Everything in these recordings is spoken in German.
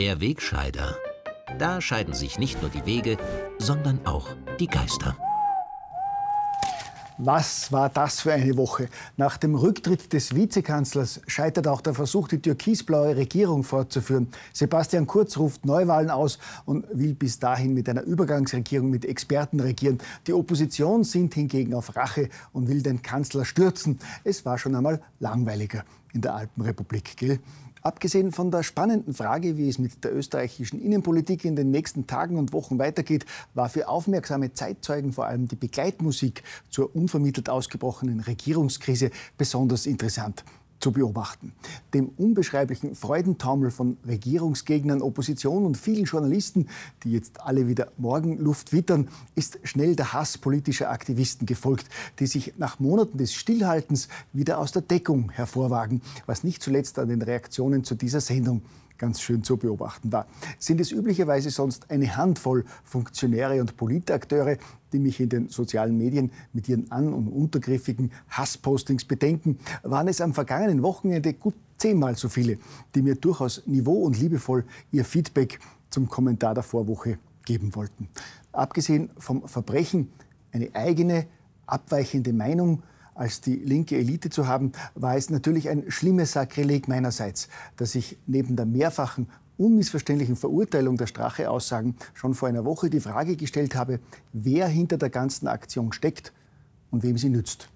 Der Wegscheider. Da scheiden sich nicht nur die Wege, sondern auch die Geister. Was war das für eine Woche? Nach dem Rücktritt des Vizekanzlers scheitert auch der Versuch, die türkisblaue Regierung fortzuführen. Sebastian Kurz ruft Neuwahlen aus und will bis dahin mit einer Übergangsregierung mit Experten regieren. Die Opposition sind hingegen auf Rache und will den Kanzler stürzen. Es war schon einmal langweiliger in der Alpenrepublik, gell? Abgesehen von der spannenden Frage, wie es mit der österreichischen Innenpolitik in den nächsten Tagen und Wochen weitergeht, war für aufmerksame Zeitzeugen vor allem die Begleitmusik zur unvermittelt ausgebrochenen Regierungskrise besonders interessant zu beobachten. Dem unbeschreiblichen Freudentaumel von Regierungsgegnern, Opposition und vielen Journalisten, die jetzt alle wieder Morgenluft wittern, ist schnell der Hass politischer Aktivisten gefolgt, die sich nach Monaten des Stillhaltens wieder aus der Deckung hervorwagen, was nicht zuletzt an den Reaktionen zu dieser Sendung ganz schön zu beobachten war. Sind es üblicherweise sonst eine Handvoll Funktionäre und Politakteure, die mich in den sozialen Medien mit ihren an- und untergriffigen Hasspostings bedenken, waren es am vergangenen Wochenende gut zehnmal so viele, die mir durchaus niveau- und liebevoll ihr Feedback zum Kommentar der Vorwoche geben wollten. Abgesehen vom Verbrechen, eine eigene, abweichende Meinung als die linke Elite zu haben, war es natürlich ein schlimmes Sakrileg meinerseits, dass ich neben der mehrfachen unmissverständlichen Verurteilung der Strache-Aussagen schon vor einer Woche die Frage gestellt habe, wer hinter der ganzen Aktion steckt und wem sie nützt.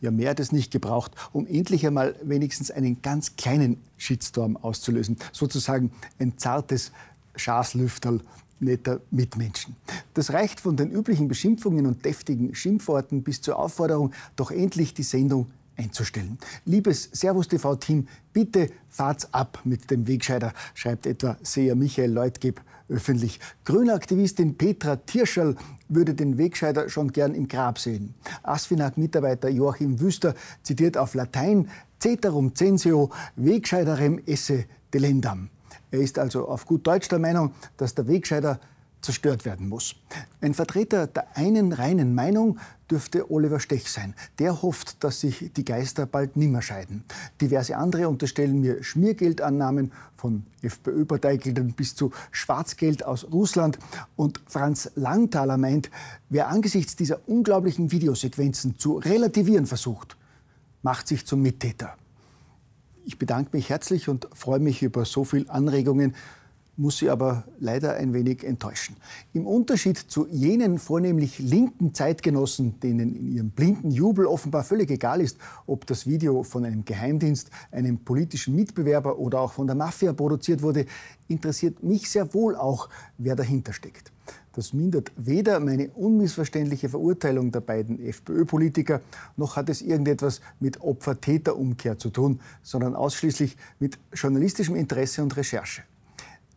Ja, mehr hat es nicht gebraucht, um endlich einmal wenigstens einen ganz kleinen Shitstorm auszulösen. Sozusagen ein zartes Schaslüfterl netter Mitmenschen. Das reicht von den üblichen Beschimpfungen und deftigen Schimpfworten bis zur Aufforderung, doch endlich die Sendung einzustellen. Liebes Servus TV-Team, bitte fahrt's ab mit dem Wegscheider, schreibt etwa Seher Michael Leutgeb öffentlich. Grünaktivistin Petra Tierscherl würde den Wegscheider schon gern im Grab sehen. Asfinag-Mitarbeiter Joachim Wüster zitiert auf Latein Ceterum censeo Wegscheiderem esse delendam. Er ist also auf gut Deutsch der Meinung, dass der Wegscheider zerstört werden muss. Ein Vertreter der einen reinen Meinung dürfte Oliver Stech sein. Der hofft, dass sich die Geister bald nimmer scheiden. Diverse andere unterstellen mir Schmiergeldannahmen von FPÖ-Parteigeldern bis zu Schwarzgeld aus Russland. Und Franz Langthaler meint, wer angesichts dieser unglaublichen Videosequenzen zu relativieren versucht, macht sich zum Mittäter. Ich bedanke mich herzlich und freue mich über so viele Anregungen, muss Sie aber leider ein wenig enttäuschen. Im Unterschied zu jenen vornehmlich linken Zeitgenossen, denen in ihrem blinden Jubel offenbar völlig egal ist, ob das Video von einem Geheimdienst, einem politischen Mitbewerber oder auch von der Mafia produziert wurde, interessiert mich sehr wohl auch, wer dahinter steckt. Das mindert weder meine unmissverständliche Verurteilung der beiden FPÖ-Politiker, noch hat es irgendetwas mit Opfer-Täter-Umkehr zu tun, sondern ausschließlich mit journalistischem Interesse und Recherche.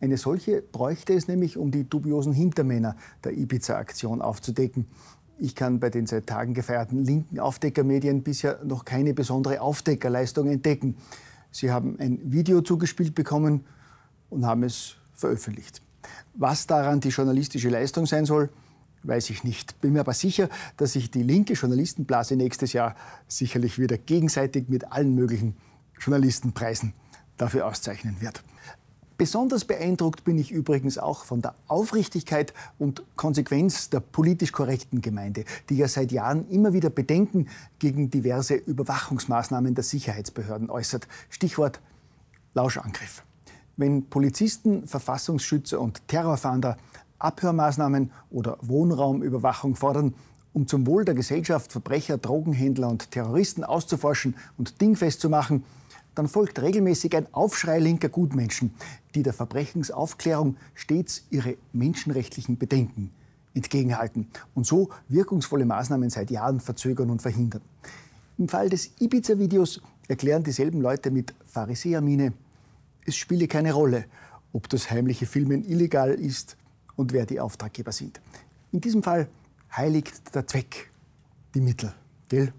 Eine solche bräuchte es nämlich, um die dubiosen Hintermänner der Ibiza-Aktion aufzudecken. Ich kann bei den seit Tagen gefeierten linken Aufdeckermedien bisher noch keine besondere Aufdeckerleistung entdecken. Sie haben ein Video zugespielt bekommen und haben es veröffentlicht. Was daran die journalistische Leistung sein soll, weiß ich nicht. Bin mir aber sicher, dass sich die linke Journalistenblase nächstes Jahr sicherlich wieder gegenseitig mit allen möglichen Journalistenpreisen dafür auszeichnen wird. Besonders beeindruckt bin ich übrigens auch von der Aufrichtigkeit und Konsequenz der politisch korrekten Gemeinde, die ja seit Jahren immer wieder Bedenken gegen diverse Überwachungsmaßnahmen der Sicherheitsbehörden äußert. Stichwort Lauschangriff. Wenn Polizisten, Verfassungsschützer und Terrorfahnder Abhörmaßnahmen oder Wohnraumüberwachung fordern, um zum Wohl der Gesellschaft Verbrecher, Drogenhändler und Terroristen auszuforschen und dingfest zu machen, dann folgt regelmäßig ein Aufschrei linker Gutmenschen, die der Verbrechensaufklärung stets ihre menschenrechtlichen Bedenken entgegenhalten und so wirkungsvolle Maßnahmen seit Jahren verzögern und verhindern. Im Fall des Ibiza-Videos erklären dieselben Leute mit Pharisäermine, es spiele keine Rolle, ob das heimliche Filmen illegal ist und wer die Auftraggeber sind. In diesem Fall heiligt der Zweck die Mittel, gell?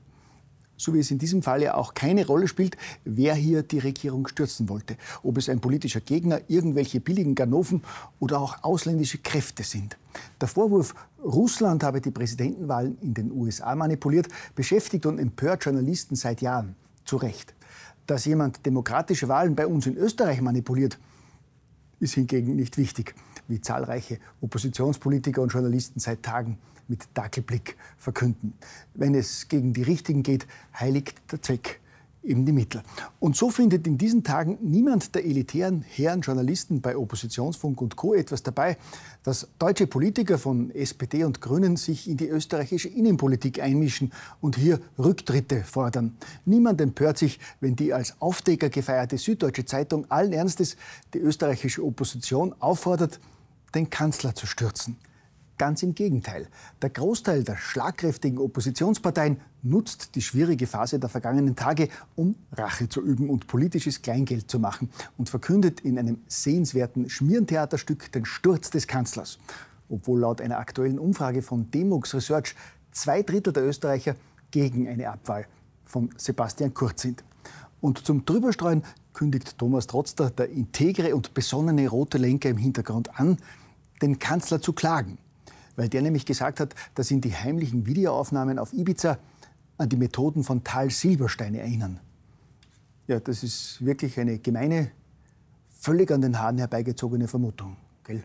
So wie es in diesem Fall ja auch keine Rolle spielt, wer hier die Regierung stürzen wollte. Ob es ein politischer Gegner, irgendwelche billigen Ganoven oder auch ausländische Kräfte sind. Der Vorwurf, Russland habe die Präsidentenwahlen in den USA manipuliert, beschäftigt und empört Journalisten seit Jahren. Zu Recht dass jemand demokratische Wahlen bei uns in Österreich manipuliert, ist hingegen nicht wichtig, wie zahlreiche Oppositionspolitiker und Journalisten seit Tagen mit Dackelblick verkünden. Wenn es gegen die Richtigen geht, heiligt der Zweck eben die Mittel. Und so findet in diesen Tagen niemand der elitären Herren Journalisten bei Oppositionsfunk und Co. etwas dabei, dass deutsche Politiker von SPD und Grünen sich in die österreichische Innenpolitik einmischen und hier Rücktritte fordern. Niemand empört sich, wenn die als Aufdecker gefeierte Süddeutsche Zeitung allen Ernstes die österreichische Opposition auffordert, den Kanzler zu stürzen. Ganz im Gegenteil. Der Großteil der schlagkräftigen Oppositionsparteien nutzt die schwierige Phase der vergangenen Tage, um Rache zu üben und politisches Kleingeld zu machen und verkündet in einem sehenswerten Schmierentheaterstück den Sturz des Kanzlers. Obwohl laut einer aktuellen Umfrage von Demux Research zwei Drittel der Österreicher gegen eine Abwahl von Sebastian Kurz sind. Und zum Drüberstreuen kündigt Thomas Trotzter, der integre und besonnene rote Lenker im Hintergrund an, den Kanzler zu klagen weil der nämlich gesagt hat, dass ihn die heimlichen Videoaufnahmen auf Ibiza an die Methoden von Tal Silberstein erinnern. Ja, das ist wirklich eine gemeine, völlig an den Haaren herbeigezogene Vermutung. Gell?